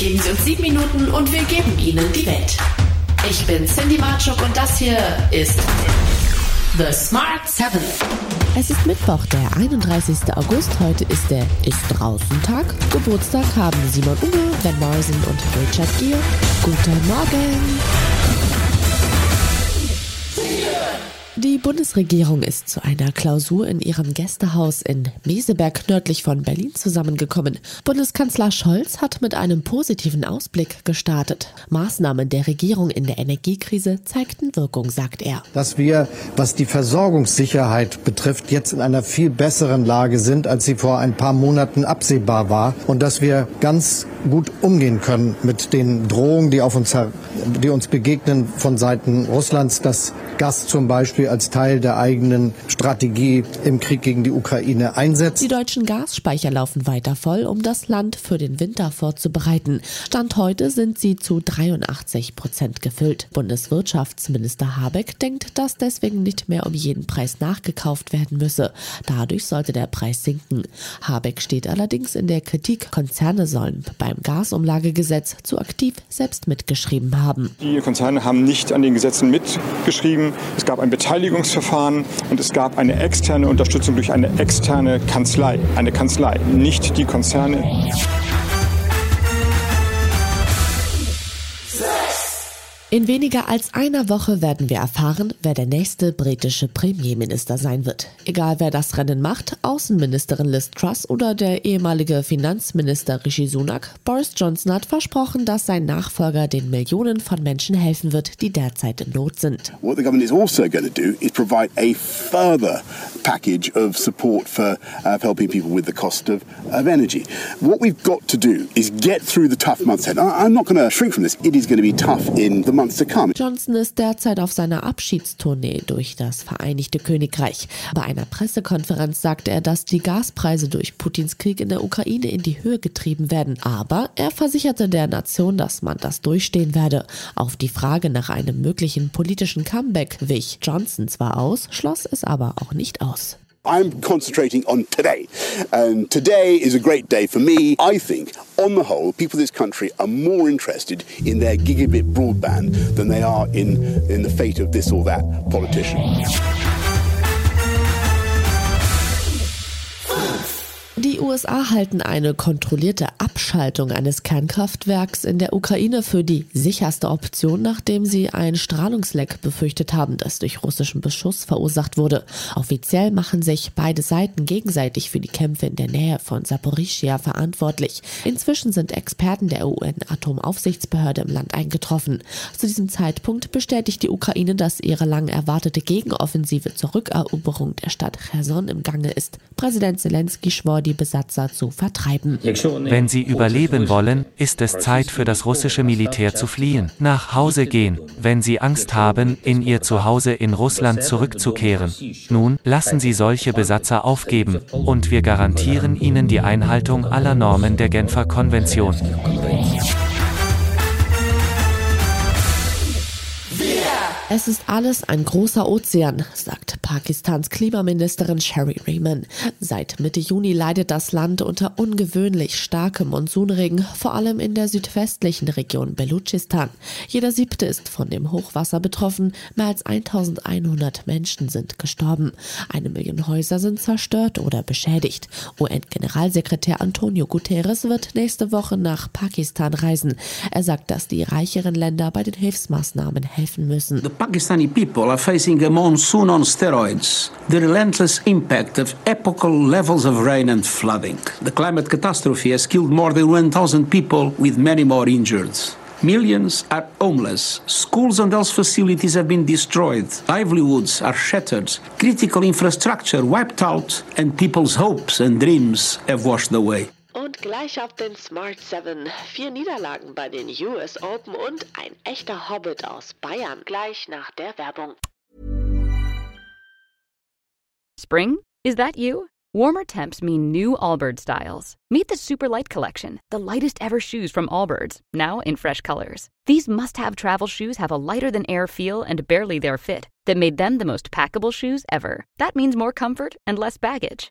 Geben Sie uns sieben Minuten und wir geben Ihnen die Welt. Ich bin Cindy Marchuk und das hier ist The Smart Seven. Es ist Mittwoch, der 31. August. Heute ist der Ist draußen Tag. Geburtstag haben Simon Unger, Ben Morrison und Richard Gere. Guten Morgen. Die Bundesregierung ist zu einer Klausur in ihrem Gästehaus in Meseberg nördlich von Berlin zusammengekommen. Bundeskanzler Scholz hat mit einem positiven Ausblick gestartet. Maßnahmen der Regierung in der Energiekrise zeigten Wirkung, sagt er. Dass wir, was die Versorgungssicherheit betrifft, jetzt in einer viel besseren Lage sind, als sie vor ein paar Monaten absehbar war und dass wir ganz gut umgehen können mit den Drohungen, die auf uns, die uns begegnen von Seiten Russlands, dass Gas zum Beispiel als Teil der eigenen Strategie im Krieg gegen die Ukraine einsetzt. Die deutschen Gasspeicher laufen weiter voll, um das Land für den Winter vorzubereiten. Stand heute sind sie zu 83 Prozent gefüllt. Bundeswirtschaftsminister Habeck denkt, dass deswegen nicht mehr um jeden Preis nachgekauft werden müsse. Dadurch sollte der Preis sinken. Habeck steht allerdings in der Kritik, Konzerne sollen beim Gasumlagegesetz zu aktiv selbst mitgeschrieben haben. Die Konzerne haben nicht an den Gesetzen mitgeschrieben. Es gab ein Beteiligungsverfahren und es gab eine externe Unterstützung durch eine externe Kanzlei. Eine Kanzlei, nicht die Konzerne. In weniger als einer Woche werden wir erfahren, wer der nächste britische Premierminister sein wird. Egal wer das Rennen macht, Außenministerin Liz Truss oder der ehemalige Finanzminister Rishi Sunak, Boris Johnson hat versprochen, dass sein Nachfolger den Millionen von Menschen helfen wird, die derzeit in Not sind. What the government is also going to do is provide a further package of support for uh, helping people with the cost of, of energy. What we've got to do is get through the tough months ahead. I, I'm not going to shrink from this. It is going to be tough in the months to come. Johnson ist derzeit auf seiner Abschiedstournee durch das Vereinigte Königreich. Bei einer Pressekonferenz sagte er, dass die Gaspreise durch Putins Krieg in der Ukraine in die Höhe getrieben werden. Aber er versicherte der Nation, dass man das durchstehen werde. Auf die Frage nach einem möglichen politischen Comeback wich Johnson zwar aus, schloss es aber auch nicht aus. I'm concentrating on today. And today is a great day for me. I think, on the whole, people in this country are more interested in their gigabit broadband than they are in, in the fate of this or that politician. Die USA halten eine kontrollierte Abschaltung eines Kernkraftwerks in der Ukraine für die sicherste Option, nachdem sie ein Strahlungsleck befürchtet haben, das durch russischen Beschuss verursacht wurde. Offiziell machen sich beide Seiten gegenseitig für die Kämpfe in der Nähe von Saporischia verantwortlich. Inzwischen sind Experten der UN-Atomaufsichtsbehörde im Land eingetroffen. Zu diesem Zeitpunkt bestätigt die Ukraine, dass ihre lang erwartete Gegenoffensive zur Rückeroberung der Stadt Cherson im Gange ist. Präsident Zelensky schwor die Besatzer zu vertreiben. Wenn sie überleben wollen, ist es Zeit für das russische Militär zu fliehen, nach Hause gehen, wenn sie Angst haben, in ihr Zuhause in Russland zurückzukehren. Nun, lassen Sie solche Besatzer aufgeben, und wir garantieren ihnen die Einhaltung aller Normen der Genfer Konvention. Es ist alles ein großer Ozean, sagt Pakistans Klimaministerin Sherry Rehman. Seit Mitte Juni leidet das Land unter ungewöhnlich starkem Monsunregen, vor allem in der südwestlichen Region Belutschistan. Jeder siebte ist von dem Hochwasser betroffen. Mehr als 1100 Menschen sind gestorben. Eine Million Häuser sind zerstört oder beschädigt. UN-Generalsekretär Antonio Guterres wird nächste Woche nach Pakistan reisen. Er sagt, dass die reicheren Länder bei den Hilfsmaßnahmen helfen müssen. Pakistani people are facing a monsoon on steroids, the relentless impact of epochal levels of rain and flooding. The climate catastrophe has killed more than 1,000 people, with many more injured. Millions are homeless. Schools and health facilities have been destroyed. Livelihoods are shattered. Critical infrastructure wiped out, and people's hopes and dreams have washed away. Gleich auf den Smart 7. Vier Niederlagen bei den US Open und ein echter Hobbit aus Bayern. Gleich nach der Werbung. Spring? Is that you? Warmer temps mean new Allbirds styles. Meet the Super Light Collection, the lightest ever shoes from Allbirds, now in fresh colors. These must have travel shoes have a lighter than air feel and barely their fit that made them the most packable shoes ever. That means more comfort and less baggage.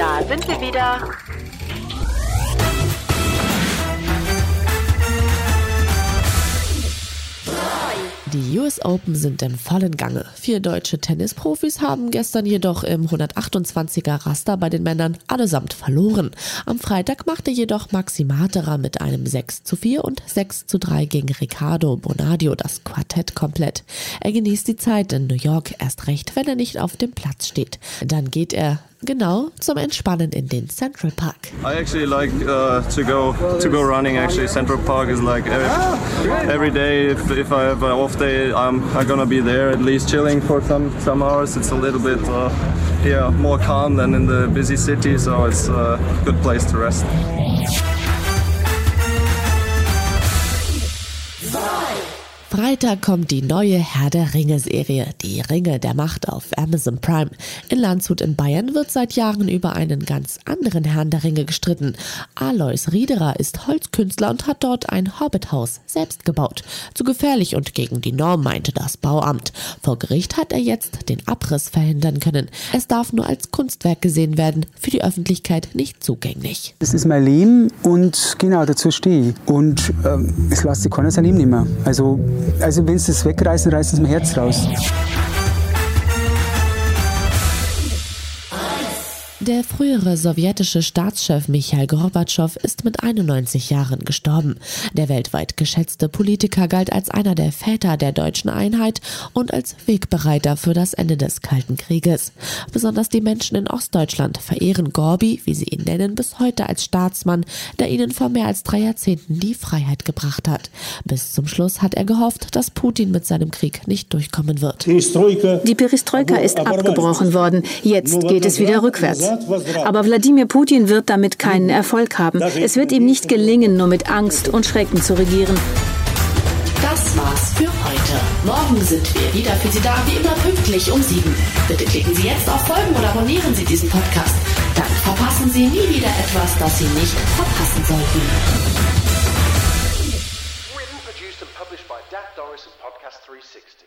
Da sind wir wieder. Die US Open sind im vollen Gange. Vier deutsche Tennisprofis haben gestern jedoch im 128er Raster bei den Männern allesamt verloren. Am Freitag machte jedoch Maxi Materer mit einem 6 zu 4 und 6 zu 3 gegen Riccardo Bonadio das Quartett komplett. Er genießt die Zeit in New York erst recht, wenn er nicht auf dem Platz steht. Dann geht er genau zum Entspannen in den Central Park. I actually like uh, to go to go running. Actually, Central Park is like every, every day. If, if I have an off day, I'm, I'm gonna be there at least chilling for some some hours. It's a little bit uh, yeah more calm than in the busy city, so it's a good place to rest. Freitag kommt die neue Herr der Ringe-Serie, die Ringe der Macht auf Amazon Prime. In Landshut in Bayern wird seit Jahren über einen ganz anderen Herrn der Ringe gestritten. Alois Riederer ist Holzkünstler und hat dort ein Hobbithaus selbst gebaut. Zu gefährlich und gegen die Norm meinte das Bauamt. Vor Gericht hat er jetzt den Abriss verhindern können. Es darf nur als Kunstwerk gesehen werden, für die Öffentlichkeit nicht zugänglich. Das ist mein Leben und genau dazu stehe ich. Und ähm, es lässt sich keiner sein Leben nicht mehr. Also also wenn sie es wegreißen, reißen sie mein Herz raus. Der frühere sowjetische Staatschef Michail Gorbatschow ist mit 91 Jahren gestorben. Der weltweit geschätzte Politiker galt als einer der Väter der deutschen Einheit und als Wegbereiter für das Ende des Kalten Krieges. Besonders die Menschen in Ostdeutschland verehren Gorbi, wie sie ihn nennen, bis heute als Staatsmann, der ihnen vor mehr als drei Jahrzehnten die Freiheit gebracht hat. Bis zum Schluss hat er gehofft, dass Putin mit seinem Krieg nicht durchkommen wird. Die Perestroika ist abgebrochen worden. Jetzt geht es wieder rückwärts. Aber Wladimir Putin wird damit keinen Erfolg haben. Es wird ihm nicht gelingen, nur mit Angst und Schrecken zu regieren. Das war's für heute. Morgen sind wir wieder für Sie da, wie immer pünktlich um sieben. Bitte klicken Sie jetzt auf Folgen oder abonnieren Sie diesen Podcast. Dann verpassen Sie nie wieder etwas, das Sie nicht verpassen sollten. Written, produced and published by Dak Doris and Podcast 360.